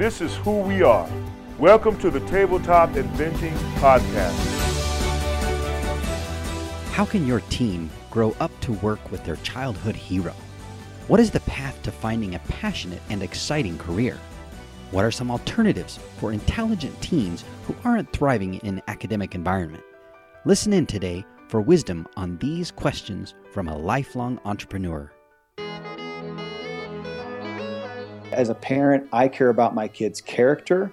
This is who we are. Welcome to the Tabletop Inventing Podcast. How can your team grow up to work with their childhood hero? What is the path to finding a passionate and exciting career? What are some alternatives for intelligent teens who aren't thriving in an academic environment? Listen in today for wisdom on these questions from a lifelong entrepreneur. As a parent, I care about my kids' character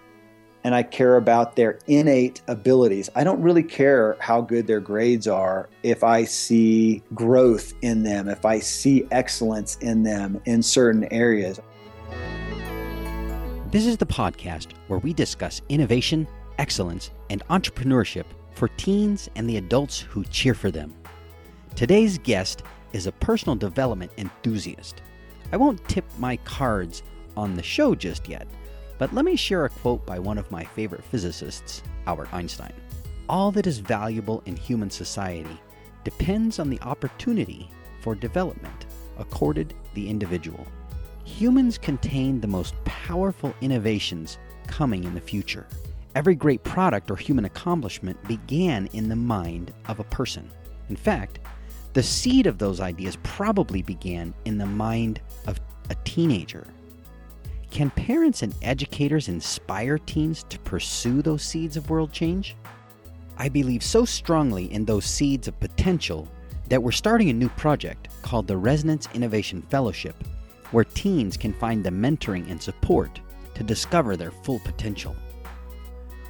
and I care about their innate abilities. I don't really care how good their grades are if I see growth in them, if I see excellence in them in certain areas. This is the podcast where we discuss innovation, excellence, and entrepreneurship for teens and the adults who cheer for them. Today's guest is a personal development enthusiast. I won't tip my cards on the show just yet, but let me share a quote by one of my favorite physicists, Albert Einstein. All that is valuable in human society depends on the opportunity for development accorded the individual. Humans contain the most powerful innovations coming in the future. Every great product or human accomplishment began in the mind of a person. In fact, the seed of those ideas probably began in the mind of a teenager. Can parents and educators inspire teens to pursue those seeds of world change? I believe so strongly in those seeds of potential that we're starting a new project called the Resonance Innovation Fellowship, where teens can find the mentoring and support to discover their full potential.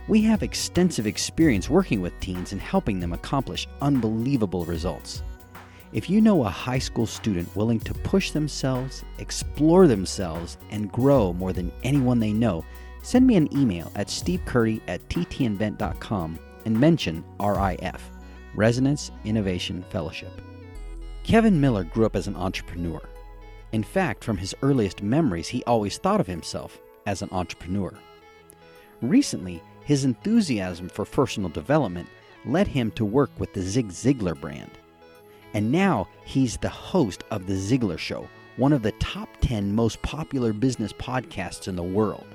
We have extensive experience working with teens and helping them accomplish unbelievable results. If you know a high school student willing to push themselves, explore themselves, and grow more than anyone they know, send me an email at stevecurdy at ttinvent.com and mention RIF, Resonance Innovation Fellowship. Kevin Miller grew up as an entrepreneur. In fact, from his earliest memories, he always thought of himself as an entrepreneur. Recently, his enthusiasm for personal development led him to work with the Zig Ziglar brand. And now he's the host of The Ziglar Show, one of the top 10 most popular business podcasts in the world.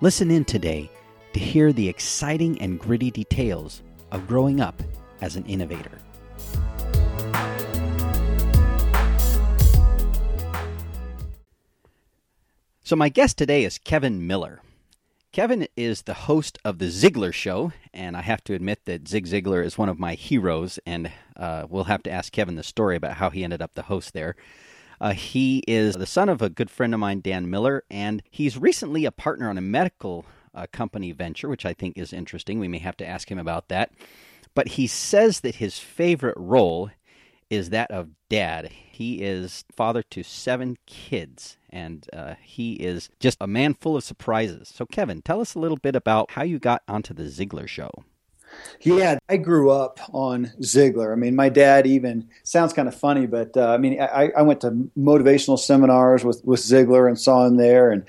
Listen in today to hear the exciting and gritty details of growing up as an innovator. So, my guest today is Kevin Miller. Kevin is the host of The Ziglar Show, and I have to admit that Zig Ziglar is one of my heroes, and uh, we'll have to ask Kevin the story about how he ended up the host there. Uh, he is the son of a good friend of mine, Dan Miller, and he's recently a partner on a medical uh, company venture, which I think is interesting. We may have to ask him about that. But he says that his favorite role is that of dad. He is father to seven kids, and uh, he is just a man full of surprises. So, Kevin, tell us a little bit about how you got onto the Ziglar show. Yeah, I grew up on Ziglar. I mean, my dad even sounds kind of funny, but uh, I mean, I, I, went to motivational seminars with with Ziglar and saw him there, and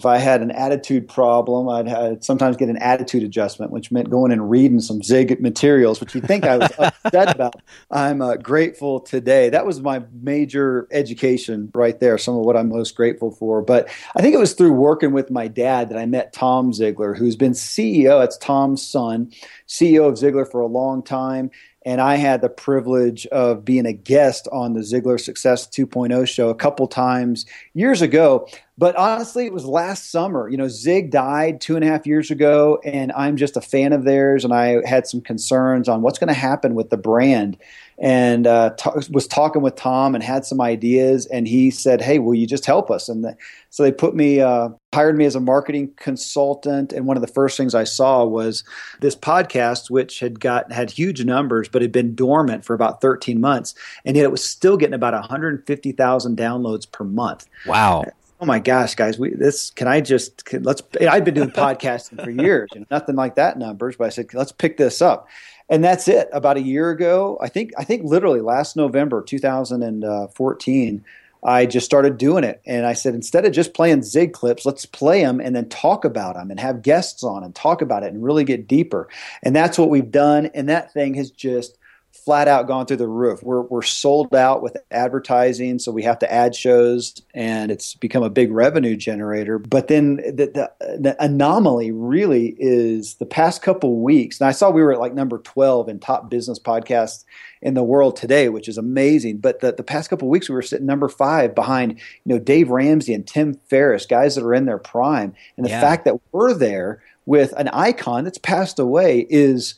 if I had an attitude problem, I'd, I'd, sometimes get an attitude adjustment, which meant going and reading some Zig materials, which you think I was upset about. I'm uh, grateful today. That was my major education right there, some of what I'm most grateful for. But I think it was through working with my dad that I met Tom Ziglar, who's been CEO, that's Tom's son, CEO of Ziglar for a long time and I had the privilege of being a guest on the Ziglar Success 2.0 show a couple times years ago. But honestly, it was last summer. You know, Zig died two and a half years ago, and I'm just a fan of theirs. And I had some concerns on what's going to happen with the brand and uh, t- was talking with Tom and had some ideas. And he said, "Hey, will you just help us?" And the, so they put me, uh, hired me as a marketing consultant. And one of the first things I saw was this podcast, which had got had huge numbers, but had been dormant for about 13 months, and yet it was still getting about 150,000 downloads per month. Wow. oh my gosh, guys, we this can I just can, let's. I've been doing podcasting for years and nothing like that numbers, but I said let's pick this up, and that's it. About a year ago, I think I think literally last November, 2014. I just started doing it. And I said, instead of just playing Zig clips, let's play them and then talk about them and have guests on and talk about it and really get deeper. And that's what we've done. And that thing has just flat out gone through the roof. We're we're sold out with advertising, so we have to add shows, and it's become a big revenue generator. But then the, the, the anomaly really is the past couple weeks. And I saw we were at like number twelve in top business podcasts in the world today, which is amazing. But the, the past couple weeks we were sitting number five behind you know Dave Ramsey and Tim Ferriss, guys that are in their prime, and the yeah. fact that we're there with an icon that's passed away is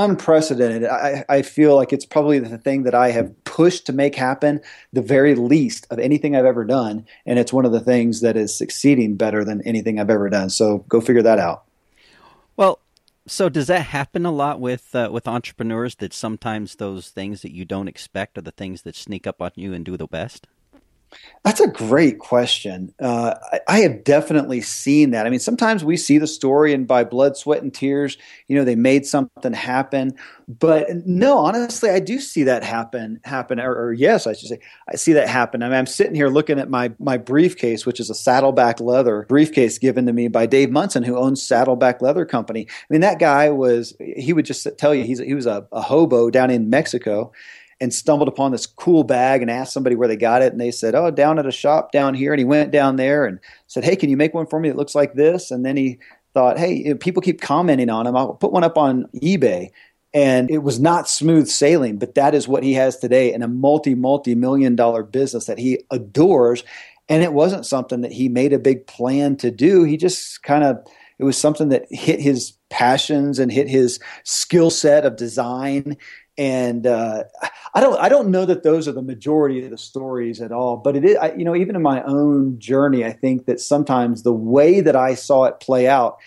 unprecedented. I, I, feel like it's probably the thing that I have pushed to make happen the very least of anything I've ever done. And it's one of the things that is succeeding better than anything I've ever done. So go figure that out. Well, so does that happen a lot with uh, with entrepreneurs that sometimes those things that you don't expect are the things that sneak up on you and do the best? That's a great question. Uh, I, I, have definitely seen that. I mean, sometimes we see the story, and by blood, sweat, and tears, you know, they made something happen. But no, honestly, I do see that happen. Happen, or, or yes, I should say, I see that happen. I mean, I'm sitting here looking at my my briefcase, which is a saddleback leather briefcase given to me by Dave Munson, who owns Saddleback Leather Company. I mean, that guy was he would just tell you he's he was a, a hobo down in Mexico and stumbled upon this cool bag and asked somebody where they got it. And they said, Oh, down at a shop down here. And he went down there and said, Hey, can you make one for me that looks like this? And then he thought, Hey, people keep commenting on him. I'll put one up on eBay. And it was not smooth sailing, but that is what he has today in a multi, multi million dollar business that he adores. And it wasn't something that he made a big plan to do. He just kind of, it was something that hit his passions and hit his skill set of design and uh, I don't I don't know that those are the majority of the stories at all. But it is I, you know even in my own journey, I think that sometimes the way that I saw it play out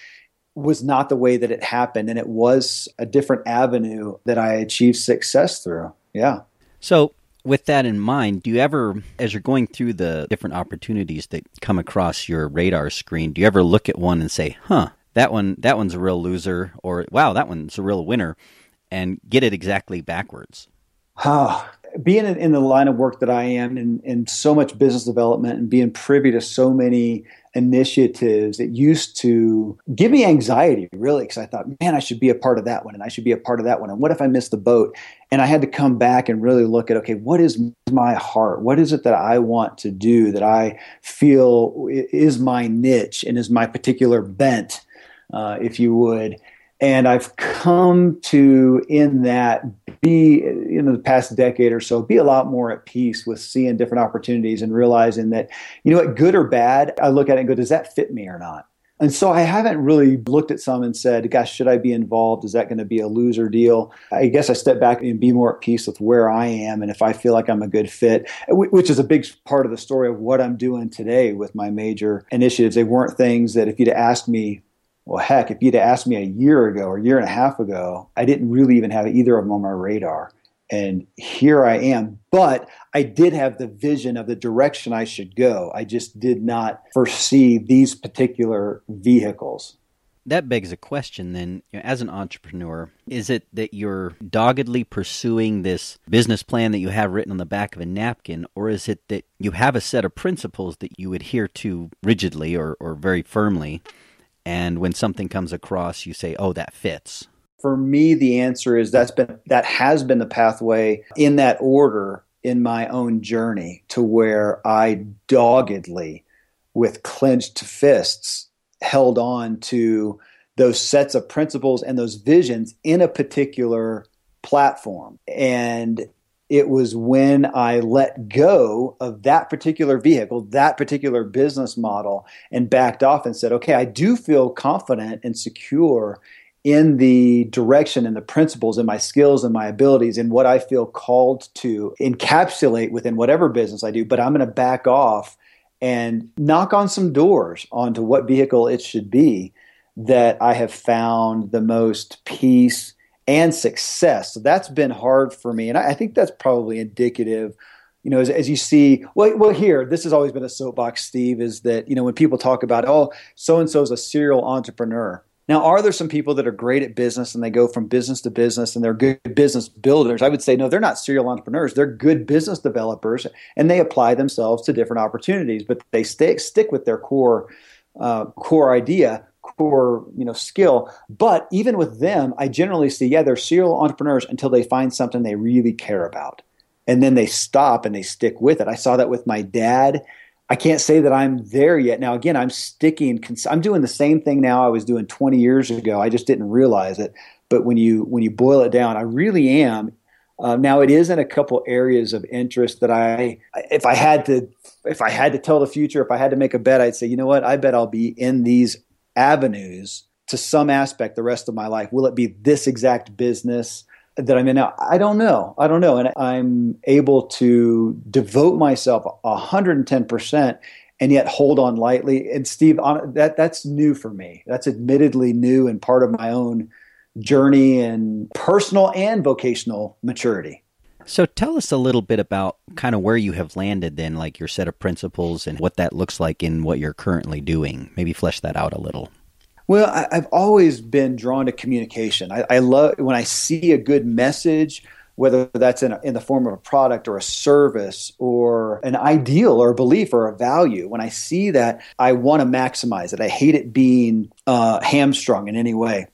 was not the way that it happened, and it was a different avenue that I achieved success through. Yeah. So with that in mind, do you ever, as you're going through the different opportunities that come across your radar screen, do you ever look at one and say, "Huh, that one, that one's a real loser," or "Wow, that one's a real winner"? And get it exactly backwards? Oh, being in, the line of work that I am in, in so much business development and being privy to so many initiatives it used to give me anxiety really because i thought man i should be a part of that one and i should be a part of that one and what if i miss the boat? And i had to come back and really look at okay what is my heart? What is it that i want to do that i feel is my niche and is my particular bent uh, if you would and I've come to in that be in the past decade or so be a lot more at peace with seeing different opportunities and realizing that you know what good or bad I look at it and go does that fit me or not? And so I haven't really looked at some and said gosh should I be involved? Is that going to be a loser deal? I guess I step back and be more at peace with where I am and if I feel like I'm a good fit which is a big part of the story of what I'm doing today with my major initiatives. They weren't things that if you'd asked me well, heck, if you'd asked me a year ago or a year and a half ago, I didn't really even have either of them on my radar. And here I am. But I did have the vision of the direction I should go. I just did not foresee these particular vehicles. That begs a question then, you know, as an entrepreneur, is it that you're doggedly pursuing this business plan that you have written on the back of a napkin, or is it that you have a set of principles that you adhere to rigidly or, or very firmly? And when something comes across you say oh that fits. For me the answer is that's been that has been the pathway in that order in my own journey to where i doggedly with clenched fists held on to those sets of principles and those visions in a particular platform. And it was when I let go of that particular vehicle, that particular business model, and backed off and said, okay, I do feel confident and secure in the direction and the principles and my skills and my abilities and what I feel called to encapsulate within whatever business I do, but I'm going to back off and knock on some doors onto what vehicle it should be that I have found the most peace and success. So that's been hard for me. And I, I think that's probably indicative you know, as, as you see, well, well, here, this has always been a soapbox, Steve, is that, you know, when people talk about, oh, so and so is a serial entrepreneur. Now, are there some people that are great at business and they go from business to business and they're good business builders? I would say, no, they're not serial entrepreneurs. They're good business developers and they apply themselves to different opportunities, but they stick, stick with their core, uh, core idea, core, you know, skill. But even with them, I generally see, yeah, they're serial entrepreneurs until they find something they really care about and then they stop and they stick with it. I saw that with my dad. I can't say that I'm there yet. Now, again, I'm sticking. I'm doing the same thing now I was doing 20 years ago. I just didn't realize it. But when you when you boil it down, I really am. Uh, now, it is in a couple areas of interest that I, if I had to, if I had to tell the future, if I had to make a bet, I'd say, you know what? I bet I'll be in these avenues to some aspect the rest of my life. Will it be this exact business? that I'm in now? I don't know. I don't know. And I'm able to devote myself 110% and yet hold on lightly. And Steve, that that's new for me. That's admittedly new and part of my own journey and personal and vocational maturity. So tell us a little bit about kind of where you have landed then, like your set of principles and what that looks like in what you're currently doing. Maybe flesh that out a little. Well, I, have always been drawn to communication. I, I, love when I see a good message, whether that's in, a, in the form of a product or a service or an ideal or a belief or a value. When I see that, I want to maximize it. I hate it being uh, hamstrung in any way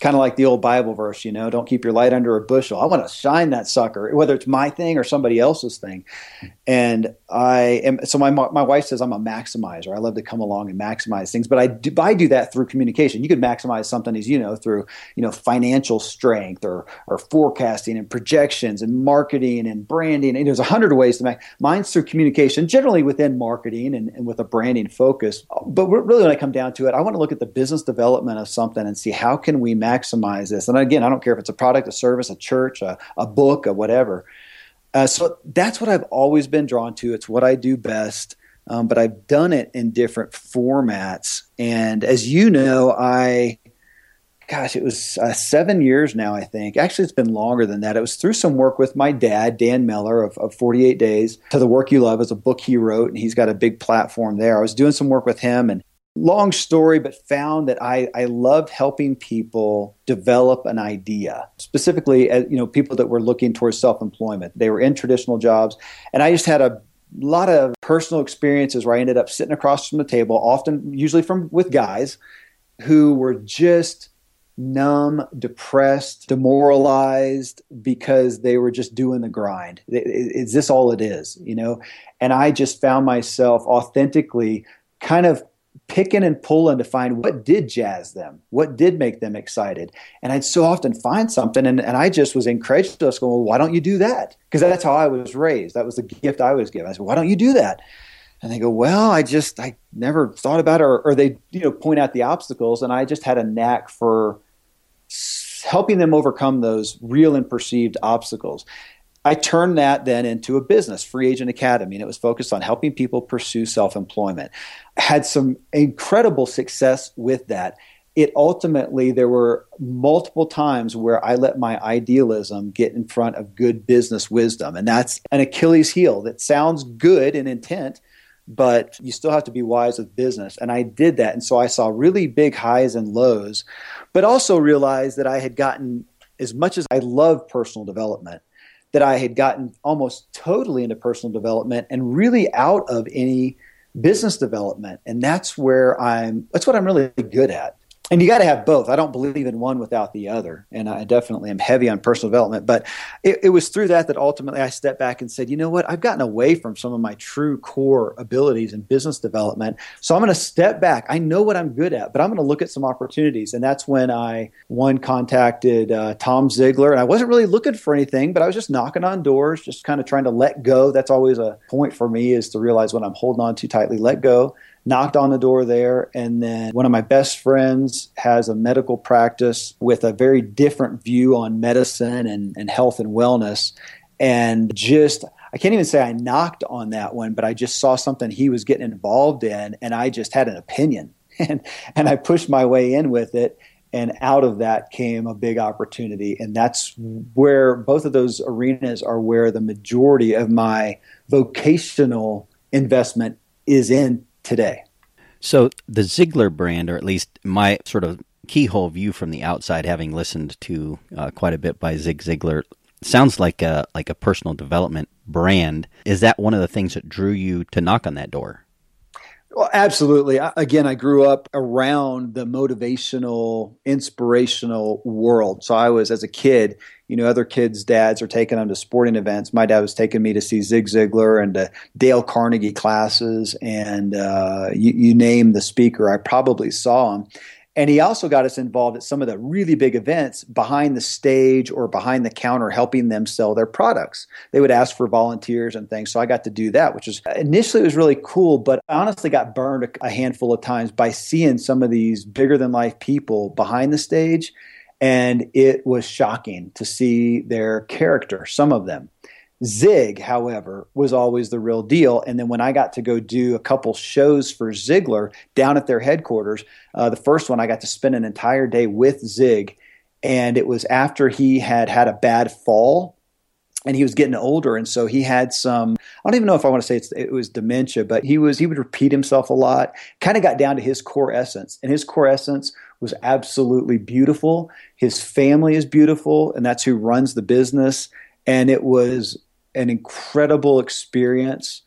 kind of like the old Bible verse, you know, don't keep your light under a bushel. I want to shine that sucker, whether it's my thing or somebody else's thing. And I am, so my, my wife says I'm a maximizer. I love to come along and maximize things, but I do, I do that through communication. You could maximize something as, you know, through, you know, financial strength or, or forecasting and projections and marketing and branding. And there's a hundred ways to make mine's through communication, generally within marketing and, and with a branding focus. But really when I come down to it, I want to look at the business development of something and see how can we maximize this. And again, I don't care if it's a product, a service, a church, a, a book, or whatever. Uh, so that's what I've always been drawn to. It's what I do best. Um, but I've done it in different formats. And as you know, I, gosh, it was uh, seven years now, I think. Actually, it's been longer than that. It was through some work with my dad, Dan Miller of, of 48 Days to the Work You Love, is a book he wrote, and he's got a big platform there. I was doing some work with him, and long story, but found that I, I loved helping people develop an idea, specifically, uh, you know, people that were looking towards self-employment. They were in traditional jobs, and I just had a lot of personal experiences where I ended up sitting across from the table, often, usually from with guys who were just numb, depressed, demoralized because they were just doing the grind. Is this all it is? You know? And I just found myself authentically kind of picking and pulling to find what did jazz them, what did make them excited. And I'd so often find something, and, and I just was incredulous, going, well, why don't you do that? Because that's how I was raised. That was the gift I was given. I said, why don't you do that? And they go, well, I just, I never thought about it. Or, or they, you know, point out the obstacles. And I just had a knack for helping them overcome those real and perceived obstacles. I turned that then into a business, Free Agent Academy, and it was focused on helping people pursue self employment. Had some incredible success with that. It ultimately, there were multiple times where I let my idealism get in front of good business wisdom. And that's an Achilles heel that sounds good in intent, but you still have to be wise with business. And I did that. And so I saw really big highs and lows, but also realized that I had gotten, as much as I love personal development, that I had gotten almost totally into personal development and really out of any business development. And that's where I'm, that's what I'm really good at and you got to have both. I don't believe in one without the other, and I definitely am heavy on personal development. But it, it, was through that that ultimately I stepped back and said, you know what? I've gotten away from some of my true core abilities in business development, so I'm going to step back. I know what I'm good at, but I'm going to look at some opportunities, and that's when I one contacted uh, Tom Ziglar, and I wasn't really looking for anything, but I was just knocking on doors, just kind of trying to let go. That's always a point for me is to realize when I'm holding on too tightly, let go knocked on the door there. And then one of my best friends has a medical practice with a very different view on medicine and, and health and wellness. And just, I can't even say I knocked on that one, but I just saw something he was getting involved in, and I just had an opinion. And, and I pushed my way in with it And out of that came a big opportunity. And that's where both of those arenas are where the majority of my vocational investment is in today. So the Ziglar brand, or at least my sort of keyhole view from the outside, having listened to uh, quite a bit by Zig Ziglar, sounds like a like a personal development brand. Is that one of the things that drew you to knock on that door? Well, absolutely. Again, I grew up around the motivational, inspirational world. So I was, as a kid, you know, other kids' dads are taking them to sporting events. My dad was taking me to see Zig Ziglar and to Dale Carnegie classes, and uh, you, you name the speaker, I probably saw him. And he also got us involved at some of the really big events behind the stage or behind the counter, helping them sell their products. They would ask for volunteers and things. So I got to do that, which was initially it was really cool, but I honestly got burned a, handful of times by seeing some of these bigger than life people behind the stage. And it was shocking to see their character, some of them. Zig, however, was always the real deal. And then when I got to go do a couple shows for Ziglar down at their headquarters, uh, the first one I got to spend an entire day with Zig. And it was after he had had a bad fall and he was getting older. And so he had some, I don't even know if I want to say it was dementia, but he was, he would repeat himself a lot, kind of got down to his core essence. And his core essence was absolutely beautiful. His family is beautiful, and that's who runs the business. And it was an incredible experience.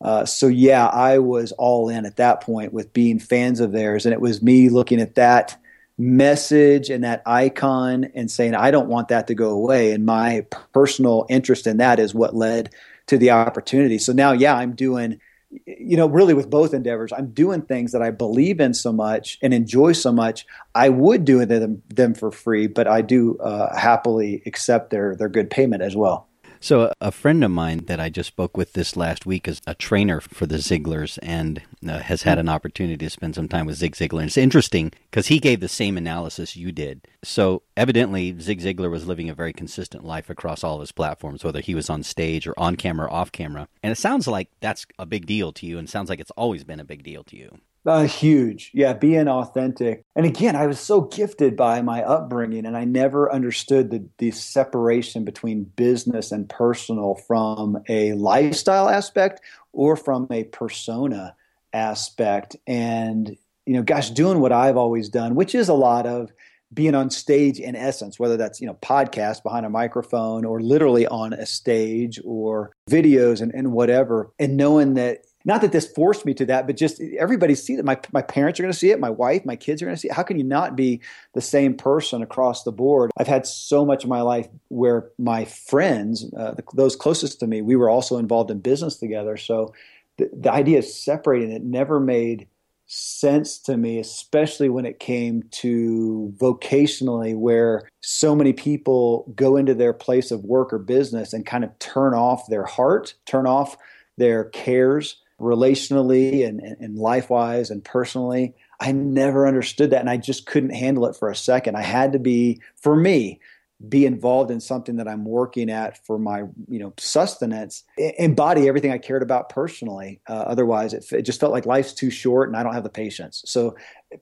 Uh, so yeah, I was all in at that point with being fans of theirs, and it was me looking at that message and that icon and saying, I don't want that to go away. And my personal interest in that is what led to the opportunity. So now, yeah, I'm doing, you know, really with both endeavors, I'm doing things that I believe in so much and enjoy so much. I would do them, them for free, but I do uh, happily accept their their good payment as well. So, a friend of mine that I just spoke with this last week is a trainer for the Ziglars and uh, has had an opportunity to spend some time with Zig Ziglar. And it's interesting because he gave the same analysis you did. So, evidently, Zig Ziglar was living a very consistent life across all of his platforms, whether he was on stage or on camera or off camera. And it sounds like that's a big deal to you, and sounds like it's always been a big deal to you. Uh, huge. Yeah, being authentic. And again, I was so gifted by my upbringing, and I never understood the, the separation between business and personal from a lifestyle aspect or from a persona aspect. And, you know, gosh, doing what I've always done, which is a lot of being on stage in essence, whether that's, you know, podcast behind a microphone or literally on a stage or videos and, and whatever, and knowing that not that this forced me to that, but just everybody see that. My, my parents are going to see it. My wife, my kids are going to see it. How can you not be the same person across the board? I've had so much of my life where my friends, uh, the, those closest to me, we were also involved in business together. So the, the idea of separating it never made sense to me, especially when it came to vocationally, where so many people go into their place of work or business and kind of turn off their heart, turn off their cares relationally and, and, life wise and personally. I never understood that and I just couldn't handle it for a second. I had to be, for me, be involved in something that I'm working at for my, you know, sustenance, embody everything I cared about personally. Uh, otherwise, it, it, just felt like life's too short and I don't have the patience. So,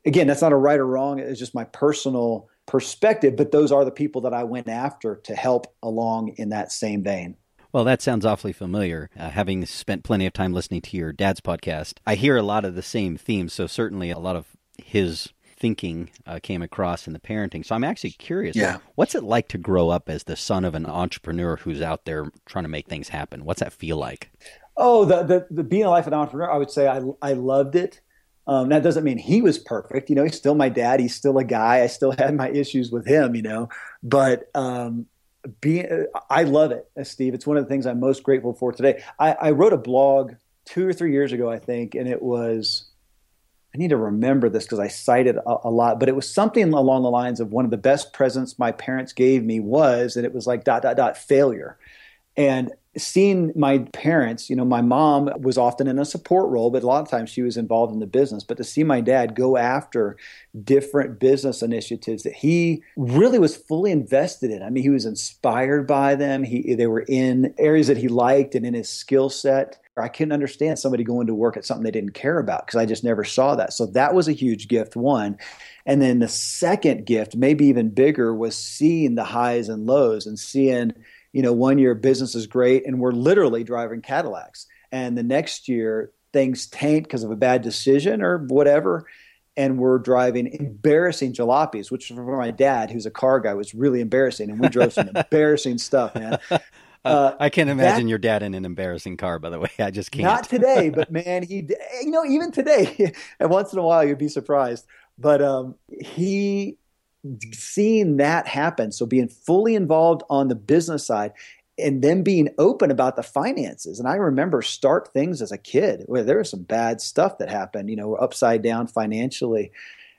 again, that's not a right or wrong. It's just my personal perspective. But those are the people that I went after to help along in that same vein. Well, that sounds awfully familiar. Uh, having spent plenty of time listening to your dad's podcast, I hear a lot of the same themes. So, certainly a lot of his thinking uh, came across in the parenting. So, I'm actually curious. Yeah. What's it like to grow up as the son of an entrepreneur who's out there trying to make things happen? What's that feel like? Oh, the, the, the being a life of an entrepreneur, I would say I, I loved it. Um, that doesn't mean he was perfect. You know, he's still my dad. He's still a guy. I still had my issues with him, you know, but um, being, I love it, Steve. It's one of the things I'm most grateful for today. I, I wrote a blog two or three years ago, I think, and it was I need to remember this because I cited a, a, lot, but it was something along the lines of one of the best presents my parents gave me was, and it was like dot dot dot failure. And seeing my parents, you know, my mom was often in a support role, but a lot of times she was involved in the business. But to see my dad go after different business initiatives that he really was fully invested in. I mean, he was inspired by them. He they were in areas that he liked and in his skill set. I couldn't understand somebody going to work at something they didn't care about because I just never saw that. So that was a huge gift, one. And then the second gift, maybe even bigger, was seeing the highs and lows and seeing, you know, one year business is great and we're literally driving Cadillacs. And the next year things taint because of a bad decision or whatever. And we're driving embarrassing jalopies, which for my dad, who's a car guy, was really embarrassing. And we drove some embarrassing stuff, man. Uh, I can't imagine that, your dad in an embarrassing car. By the way, I just can't. Not today, but man, he, you know, even today, and once in a while, you'd be surprised. But um, he seeing that happen, so being fully involved on the business side, and then being open about the finances. And I remember start things as a kid where there was some bad stuff that happened. You know, we're upside down financially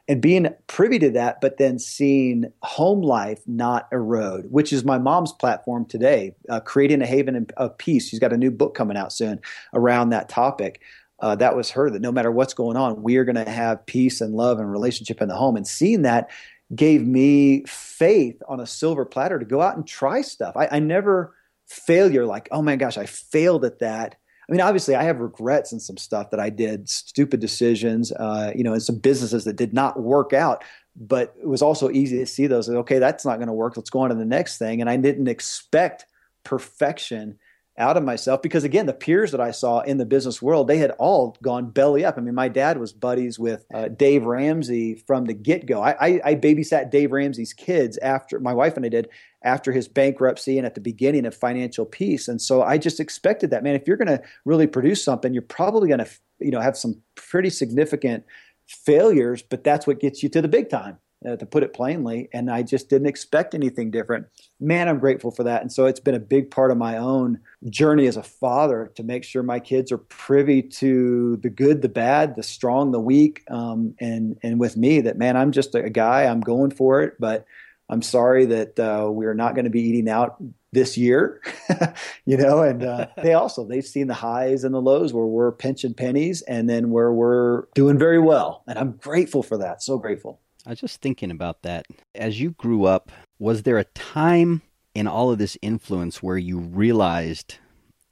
and being privy to that, but then seeing home life not erode, which is my mom's platform today, uh, creating a haven of peace. She's got a new book coming out soon around that topic. Uh, that was her that no matter what's going on, we are going to have peace and love and relationship in the home. And seeing that gave me faith on a silver platter to go out and try stuff. I, I never failure like, oh my gosh, I failed at that I mean, obviously, I have regrets and some stuff that I did, stupid decisions, uh, you know, and some businesses that did not work out. But it was also easy to see those. okay, that's not going to work. Let's go on to the next thing. And I didn't expect perfection out of myself because again the peers that i saw in the business world they had all gone belly up. I mean my dad was buddies with uh, dave ramsey from the get-go. I, I, I, babysat dave ramsey's kids after my wife and i did after his bankruptcy and at the beginning of financial peace. And so i just expected that man if you're going to really produce something you're probably going to you know have some pretty significant failures but that's what gets you to the big time uh, to put it plainly. And I just didn't expect anything different. Man, I'm grateful for that. And so it's been a big part of my own journey as a father to make sure my kids are privy to the good, the bad, the strong, the weak. Um, and, and with me, that man, I'm just a guy, I'm going for it. But I'm sorry that uh, we are not going to be eating out this year, you know, and uh, they also they've seen the highs and the lows where we're pinching pennies and then where we're doing very well. And I'm grateful for that. So grateful. I was just thinking about that. As you grew up, was there a time in all of this influence where you realized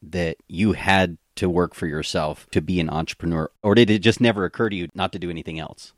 that you had to work for yourself to be an entrepreneur? Or did it just never occur to you not to do anything else?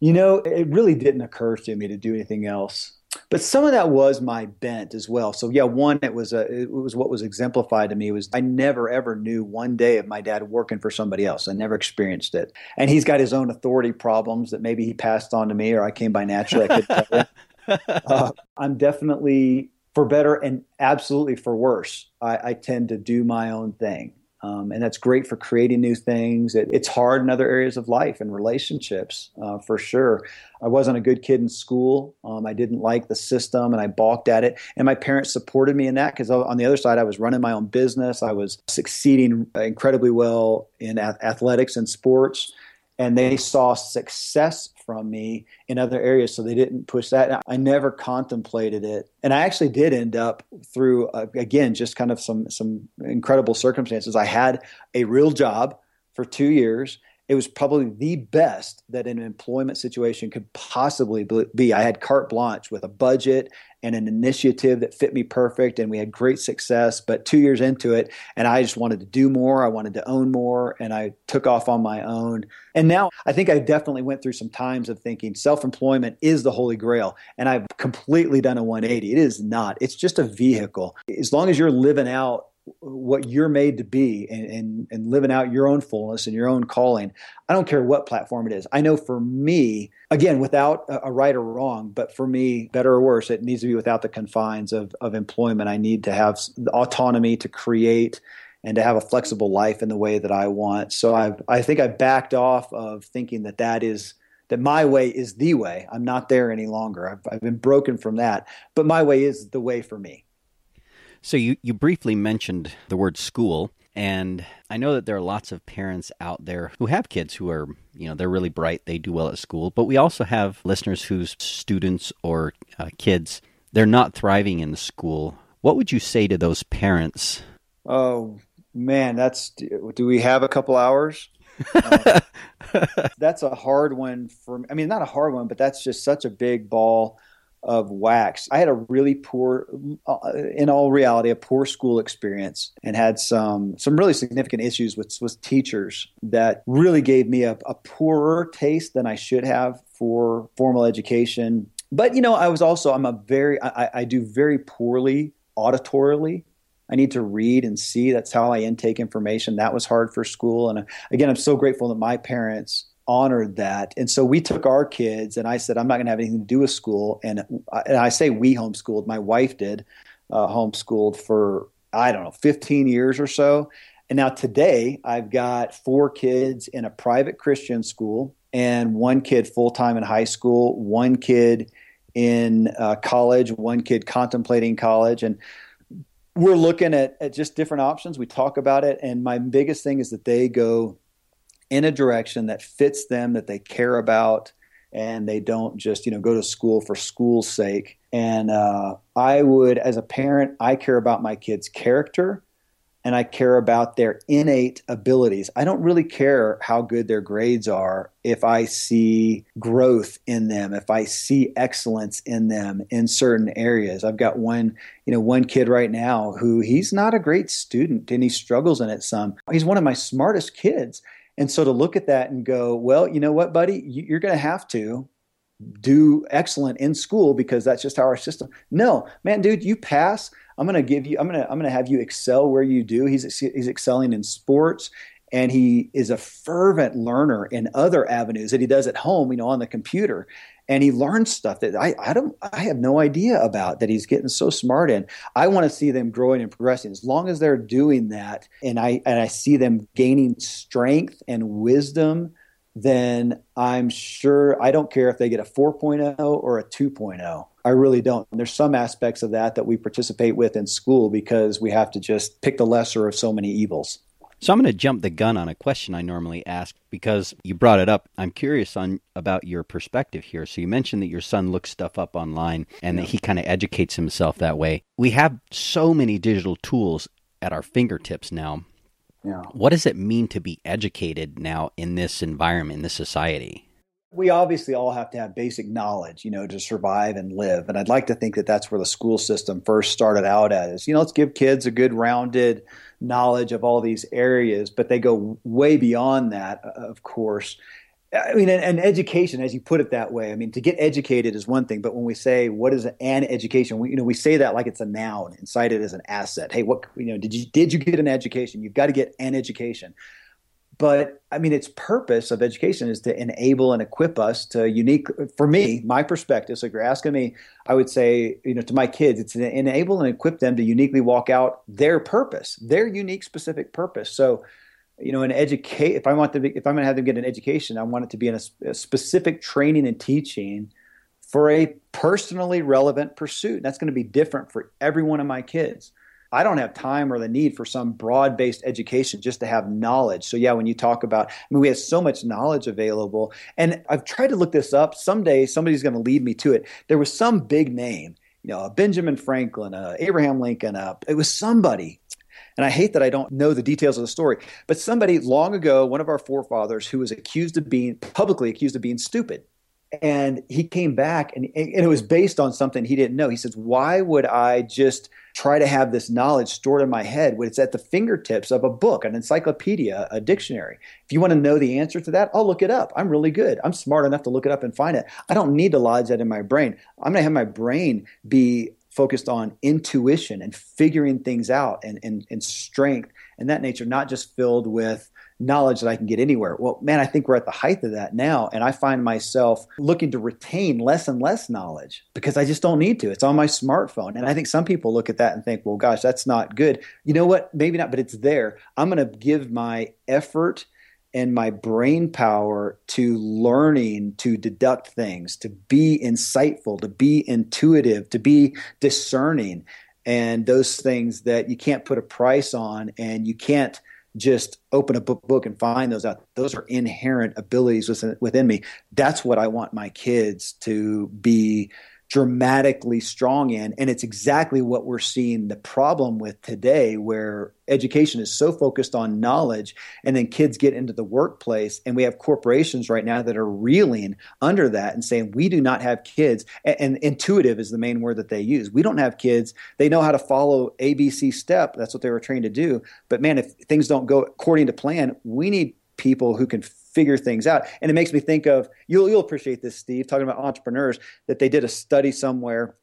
You know, it really didn't occur to me to do anything else but some of that was my bent as well. So yeah, one it was a it was what was exemplified to me was I never ever knew one day of my dad working for somebody else. I never experienced it. And he's got his own authority problems that maybe he passed on to me or I came by naturally. I could uh, I'm definitely for better and absolutely for worse. I, I tend to do my own thing. Um, and that's great for creating new things. It, it's hard in other areas of life and relationships, uh, for sure. I wasn't a good kid in school. Um, I didn't like the system, and I balked at it. And my parents supported me in that because on the other side, I was running my own business. I was succeeding incredibly well in athletics and sports and they saw success from me in other areas so they didn't push that. I never contemplated it and i actually did end up through uh, again just kind of some some incredible circumstances. I had a real job for 2 years. It was probably the best that an employment situation could possibly be. I had carte blanche with a budget and an initiative that fit me perfect, and we had great success. But two years into it, and I just wanted to do more. I wanted to own more, and I took off on my own. And now I think I definitely went through some times of thinking self employment is the holy grail, and I've completely done a 180. It is not, it's just a vehicle. As long as you're living out what you're made to be and, and, and living out your own fullness and your own calling. I don't care what platform it is. I know for me, again, without a, a right or wrong, but for me, better or worse, it needs to be without the confines of, of employment. I need to have autonomy to create and to have a flexible life in the way that I want. So I've, I think I backed off of thinking that that is that my way is the way. I'm not there any longer. I've, I've been broken from that, but my way is the way for me. So you, you briefly mentioned the word school. And I know that there are lots of parents out there who have kids who are, you know, they're really bright, they do well at school. But we also have listeners whose students or uh, kids, they're not thriving in school. What would you say to those parents? Oh, man, that's do we have a couple hours? uh, that's a hard one for I mean, not a hard one, but that's just such a big ball of wax. I had a really poor, uh, in all reality, a poor school experience and had some some really significant issues with with teachers that really gave me a, a poorer taste than I should have for formal education. But you know, I was also I'm a very I, I do very poorly auditorily. I need to read and see. That's how I intake information. That was hard for school. And uh, again, I'm so grateful that my parents honored that. And so we took our kids, and I said, I'm not going to have anything to do with school. And, and I say we homeschooled. My wife did uh, homeschooled for, I don't know, 15 years or so. And now today, I've got four kids in a private Christian school and one kid full time in high school, one kid in uh, college, one kid contemplating college. And we're looking at, at just different options. We talk about it. And my biggest thing is that they go in a direction that fits them, that they care about, and they don't just you know go to school for school's sake. And uh, I would, as a parent, I care about my kids' character and I care about their innate abilities. I don't really care how good their grades are if I see growth in them, if I see excellence in them in certain areas. I've got one, you know, one kid right now who he's not a great student and he struggles in it some. He's one of my smartest kids and so to look at that and go, well, you know what, buddy, you're going to have to do excellent in school because that's just how our system. No, man, dude, you pass. I'm going to give you. I'm going to. I'm going to have you excel where you do. He's he's excelling in sports, and he is a fervent learner in other avenues that he does at home. You know, on the computer and he learns stuff that I, I don't I have no idea about that he's getting so smart in. I want to see them growing and progressing. As long as they're doing that and I and I see them gaining strength and wisdom, then I'm sure I don't care if they get a 4.0 or a 2.0. I really don't. And there's some aspects of that that we participate with in school because we have to just pick the lesser of so many evils. So I'm going to jump the gun on a question I normally ask because you brought it up. I'm curious on about your perspective here. So you mentioned that your son looks stuff up online and yeah. that he kind of educates himself that way. We have so many digital tools at our fingertips now. Yeah. What does it mean to be educated now in this environment, in this society? We obviously all have to have basic knowledge, you know, to survive and live. And I'd like to think that that's where the school system first started out at is, you know, let's give kids a good rounded knowledge of all these areas, but they go way beyond that, uh, of course. I mean, and, education, as you put it that way. I mean, to get educated is one thing, but when we say what is an education, we, you know, we say that like it's a noun and cite it as an asset. Hey, what you know, did you did you get an education? You've got to get an education but I mean, its purpose of education is to enable and equip us to unique. For me, my perspective. So if you're asking me, I would say, you know, to my kids, it's to enable and equip them to uniquely walk out their purpose, their unique, specific purpose. So, you know, an educate. If I want to, if I'm going to have them get an education, I want it to be in a, a specific training and teaching for a personally relevant pursuit. That's going to be different for every one of my kids. I don't have time or the need for some broad based education just to have knowledge. So, yeah, when you talk about, I mean, we have so much knowledge available. And I've tried to look this up. Someday somebody's going to lead me to it. There was some big name, you know, Benjamin Franklin, uh, Abraham Lincoln, uh, it was somebody. And I hate that I don't know the details of the story, but somebody long ago, one of our forefathers who was accused of being publicly accused of being stupid and he came back and, and it was based on something he didn't know. He says why would i just try to have this knowledge stored in my head when it's at the fingertips of a book an encyclopedia a dictionary? If you want to know the answer to that i'll look it up. I'm really good. I'm smart enough to look it up and find it. I don't need to lodge that in my brain. I'm going to have my brain be focused on intuition and figuring things out and, and, and strength and that nature not just filled with knowledge that I can get anywhere. Well, man, I think we're at the height of that now. And I find myself looking to retain less and less knowledge because I just don't need to. It's on my smartphone. And I think some people look at that and think, well, gosh, that's not good. You know what? Maybe not, but it's there. I'm going to give my effort and my brain power to learning to deduct things, to be insightful, to be intuitive, to be discerning. And those things that you can't put a price on and you can't just open a book, book and find those out. Those are inherent abilities within, within me. That's what I want my kids to be dramatically strong in. And it's exactly what we're seeing the problem with today, where education is so focused on knowledge, and then kids get into the workplace, and we have corporations right now that are reeling under that and saying, We do not have kids. And, and intuitive is the main word that they use. We don't have kids. They know how to follow ABC step. That's what they were trained to do. But man, if things don't go according to plan, we need people who can figure things out. And it makes me think of you'll you'll appreciate this, Steve, talking about entrepreneurs that they did a study somewhere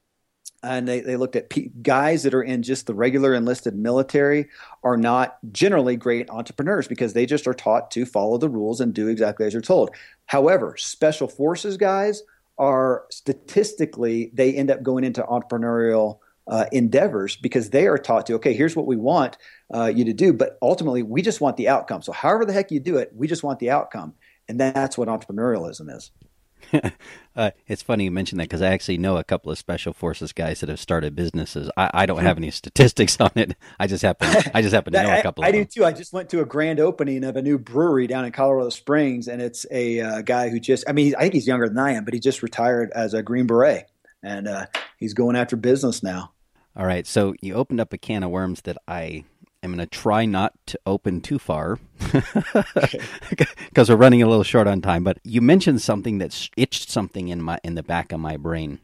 and they, they looked at guys that are in just the regular enlisted military are not generally great entrepreneurs because they just are taught to follow the rules and do exactly as you're told. However, special forces guys are statistically they end up going into entrepreneurial uh, endeavors because they are taught to okay here's what we want uh, you to do but ultimately we just want the outcome so however the heck you do it we just want the outcome and that's what entrepreneurialism is uh, it's funny you mentioned that because I actually know a couple of special forces guys that have started businesses. I, I don't have any statistics on it. I just happen I just happen to know a couple. I, I do too. I just went to a grand opening of a new brewery down in Colorado Springs, and it's a uh, guy who just I mean I think he's younger than I am, but he just retired as a Green Beret, and uh, he's going after business now. All right. So you opened up a can of worms that I am going to try not to open too far because we're running a little short on time. But you mentioned something that itched something in my in the back of my brain.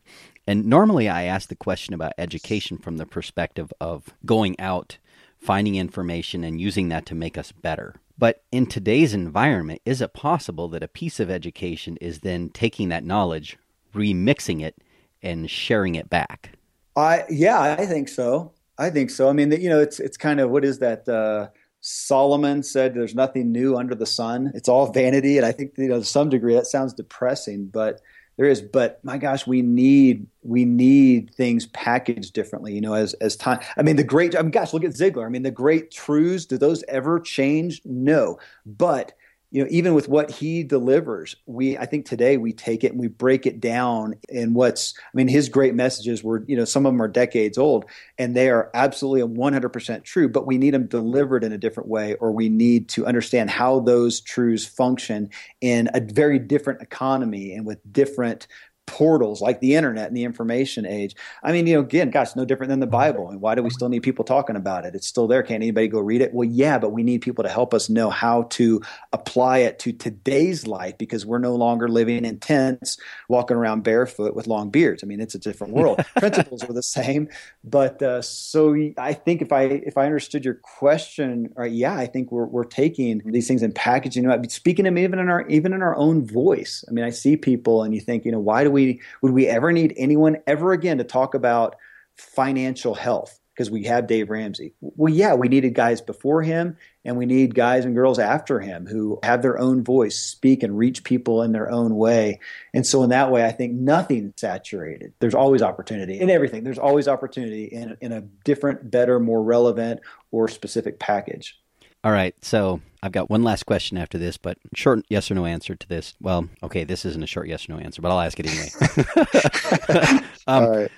And normally I ask the question about education from the perspective of going out, finding information, and using that to make us better. But in today's environment, is it possible that a piece of education is then taking that knowledge, remixing it, and sharing it back? I yeah, I think so. I think so. I mean, you know, it's it's kind of what is that? Uh, Solomon said, "There's nothing new under the sun. It's all vanity." And I think you know, to some degree, that sounds depressing, but there is. But my gosh, we need we need things packaged differently. You know, as as time. I mean, the great. I mean, gosh, look at Ziglar. I mean, the great truths. Do those ever change? No, but you know even with what he delivers we i think today we take it and we break it down in what's i mean his great messages were you know some of them are decades old and they are absolutely 100% true but we need them delivered in a different way or we need to understand how those truths function in a very different economy and with different portals like the internet and the information age. I mean, you know, again, gosh, no different than the Bible. And why do we still need people talking about it? It's still there. Can't anybody go read it? Well, yeah, but we need people to help us know how to apply it to today's life because we're no longer living in tents, walking around barefoot with long beards. I mean, it's a different world. Principles are the same, but uh, so I think if I if I understood your question, right, yeah, I think we're we're taking these things and packaging them, speaking them even in our even in our own voice. I mean, I see people and you think, you know, why do we we would we ever need anyone ever again to talk about financial health because we have Dave Ramsey. Well, yeah, we needed guys before him and we need guys and girls after him who have their own voice, speak and reach people in their own way. And so in that way, I think nothing saturated. There's always opportunity in everything. There's always opportunity in, in a different, better, more relevant or specific package. All right. So I've got one last question after this, but short yes or no answer to this. Well, okay, this isn't a short yes or no answer, but I'll ask it anyway. um, All right.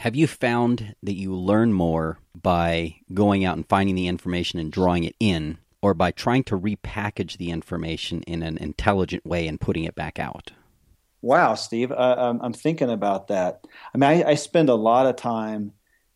Have you found that you learn more by going out and finding the information and drawing it in, or by trying to repackage the information in an intelligent way and putting it back out? Wow, Steve, uh, I'm thinking about that. I mean, I, I spend a lot of time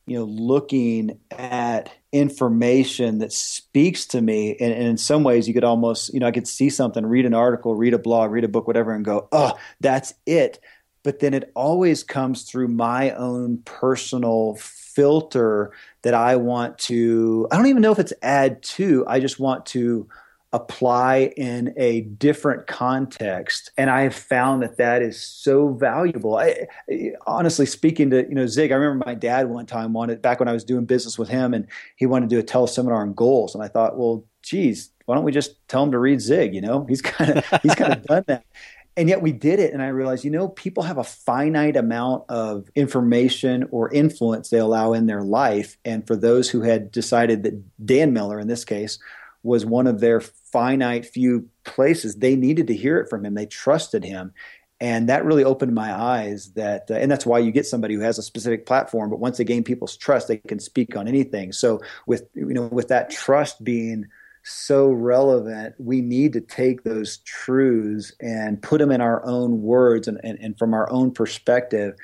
you know looking at information that speaks to me. And, and, in some ways you could almost you know i could see something read an article read a blog read a book whatever and go oh that's it. But then it always comes through my own personal filter that i want to i don't even know if it's add to i just want to apply in a different context. And i have found that that is so valuable. I, honestly speaking to you know zig i remember my dad one time wanted back when i was doing business with him and he wanted to do a teleseminar on goals. And i thought well geez why don't we just tell him to read zig? You know he's kind of he's kind of done that. And yet we did it. And i realized you know people have a finite amount of information or influence they allow in their life. And for those who had decided that dan miller in this case was one of their finite few places. They needed to hear it from him. They trusted him. And that really opened my eyes that, uh, and that's why you get somebody who has a specific platform. But once they gain people's trust, they can speak on anything. So with, you know, with that trust being so relevant, we need to take those truths and put them in our own words and, and, and from our own perspective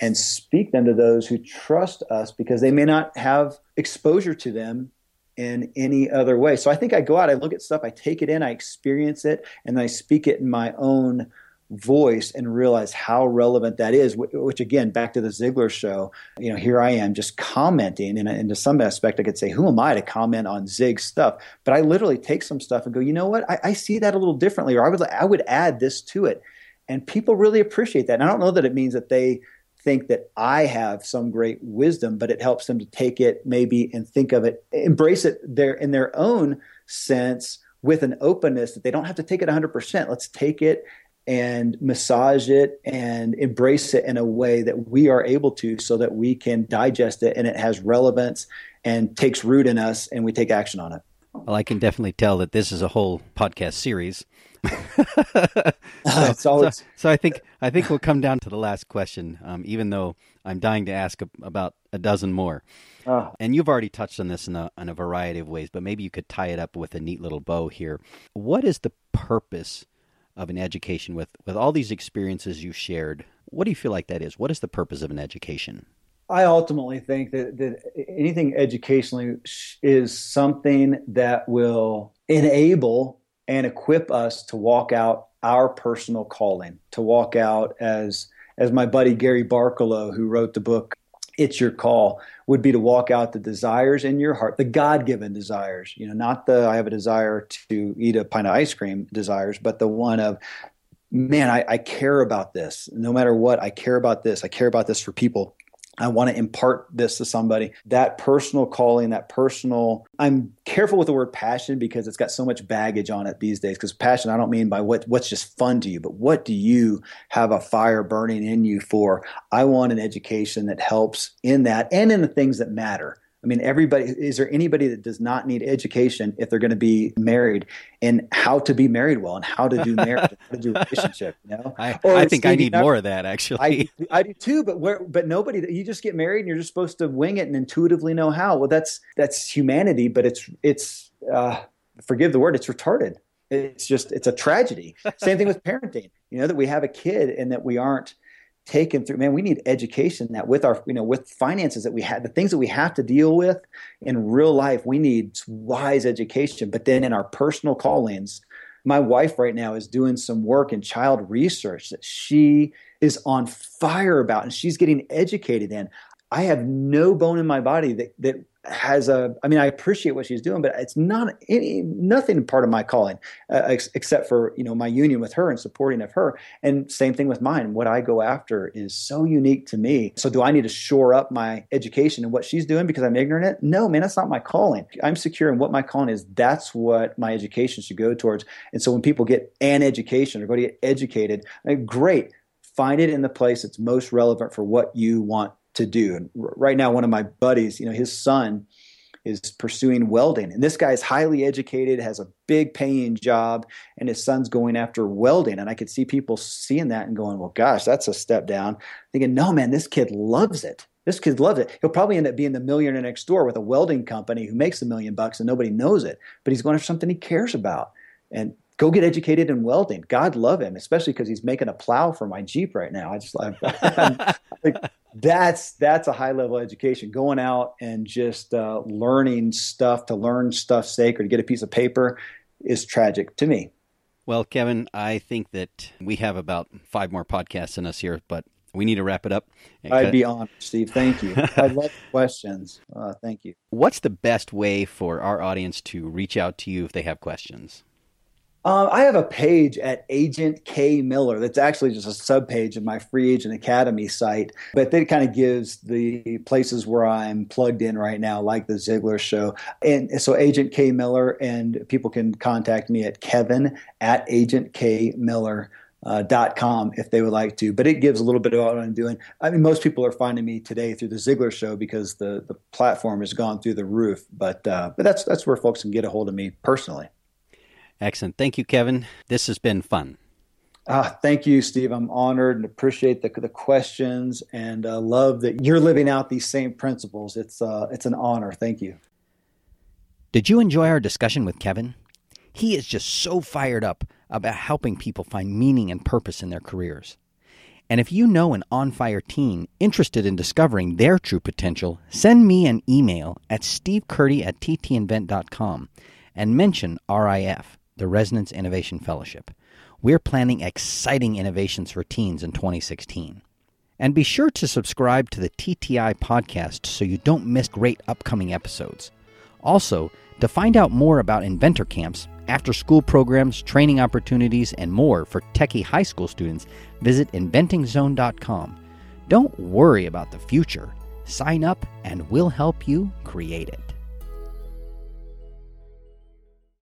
and speak them to those who trust us because they may not have exposure to them in any other way. So I think I go out, I look at stuff, I take it in, I experience it, and I speak it in my own voice and realize how relevant that is which again back to the Ziglar show you know here I am just commenting and, and to some aspect I could say who am I to comment on Zig stuff? But I literally take some stuff and go you know what? I, I see that a little differently or I would I would add this to it. And people really appreciate that. And I don't know that it means that they think that I have some great wisdom but it helps them to take it maybe and think of it embrace it there in their own sense with an openness that they don't have to take it 100%. Let's take it and massage it and embrace it in a way that we are able to so that we can digest it and it has relevance and takes root in us and we take action on it. Well, I can definitely tell that this is a whole podcast series. so, so, so, I think I think we'll come down to the last question, um, even though I'm dying to ask about a dozen more. Oh. And you've already touched on this in a, in a variety of ways, but maybe you could tie it up with a neat little bow here. What is the purpose of an education with with all these experiences you shared what do you feel like that is what is the purpose of an education i ultimately think that, that anything educationally is something that will enable and equip us to walk out our personal calling to walk out as as my buddy gary barkalow who wrote the book it's your call would be to walk out the desires in your heart the god-given desires you know not the i have a desire to eat a pint of ice cream desires but the one of man I, I care about this. No matter what i care about this. I care about this for people I want to impart this to somebody. That personal calling, that personal, I'm careful with the word passion because it's got so much baggage on it these days. Because passion, I don't mean by what, what's just fun to you, but what do you have a fire burning in you for? I want an education that helps in that and in the things that matter. I mean, everybody, is there anybody that does not need education if they're going to be married and how to be married well and how to do marriage, how to do relationship, you know? I, I think I need more of that actually. I, I do too, but where, but nobody, you just get married and you're just supposed to wing it and intuitively know how. Well, that's, that's humanity, but it's, it's, uh, forgive the word, it's retarded. It's just, it's a tragedy. Same thing with parenting, you know, that we have a kid and that we aren't, taken through man we need education that with our you know with finances that we have the things that we have to deal with in real life we need wise education. But then in our personal callings my wife right now is doing some work in child research that she is on fire about and she's getting educated in. I have no bone in my body that that has a i mean i appreciate what she's doing but it's not any nothing part of my calling uh, ex- except for you know my union with her and supporting of her. And same thing with mine. What i go after is so unique to me. So do i need to shore up my education and what she's doing because i'm ignorant? No man that's not my calling. I'm secure in what my calling is. That's what my education should go towards. And so when people get an education or go to get educated great. Find it in the place that's most relevant for what you want to do. And right now, one of my buddies, you know, his son is pursuing welding. And this guy is highly educated, has a big paying job, and his son's going after welding. And I could see people seeing that and going, well, gosh, that's a step down. Thinking, no, man, this kid loves it. This kid loves it. He'll probably end up being the millionaire next door with a welding company who makes a million bucks and nobody knows it, but he's going for something he cares about. And go get educated in welding. God love him, especially because he's making a plow for my Jeep right now. I just like that's that's a high level education. Going out and just uh, learning stuff to learn stuff sacred, to get a piece of paper is tragic to me. Well, Kevin, I think that we have about five more podcasts in us here, but we need to wrap it up. I'd be honored, Steve. Thank you. I love questions. Uh, thank you. What's the best way for our audience to reach out to you if they have questions? Um, I have a page at Agent K Miller that's actually just a sub page of my Free Agent Academy site, but it kind of gives the places where I'm plugged in right now, like the Ziglar Show. And so, Agent K Miller, and people can contact me at Kevin at Agent K Miller. Uh, com if they would like to, but it gives a little bit of what I'm doing. I mean, most people are finding me today through the Ziglar Show because the the platform has gone through the roof. But uh, but that's that's where folks can get a hold of me personally. Excellent. Thank you, Kevin. This has been fun. Ah, thank you, Steve. I'm honored and appreciate the, the questions and uh, love that you're living out these same principles. It's, uh, it's an honor. Thank you. Did you enjoy our discussion with Kevin? He is just so fired up about helping people find meaning and purpose in their careers. And if you know an on fire teen interested in discovering their true potential, send me an email at stevecurdy at ttinvent.com and mention RIF, the Resonance Innovation Fellowship. We're planning exciting innovations for teens in 2016. And be sure to subscribe to the TTI podcast so you don't miss great upcoming episodes. Also, to find out more about inventor camps, after school programs, training opportunities, and more for techie high school students, visit inventingzone.com. Don't worry about the future. Sign up and we'll help you create it.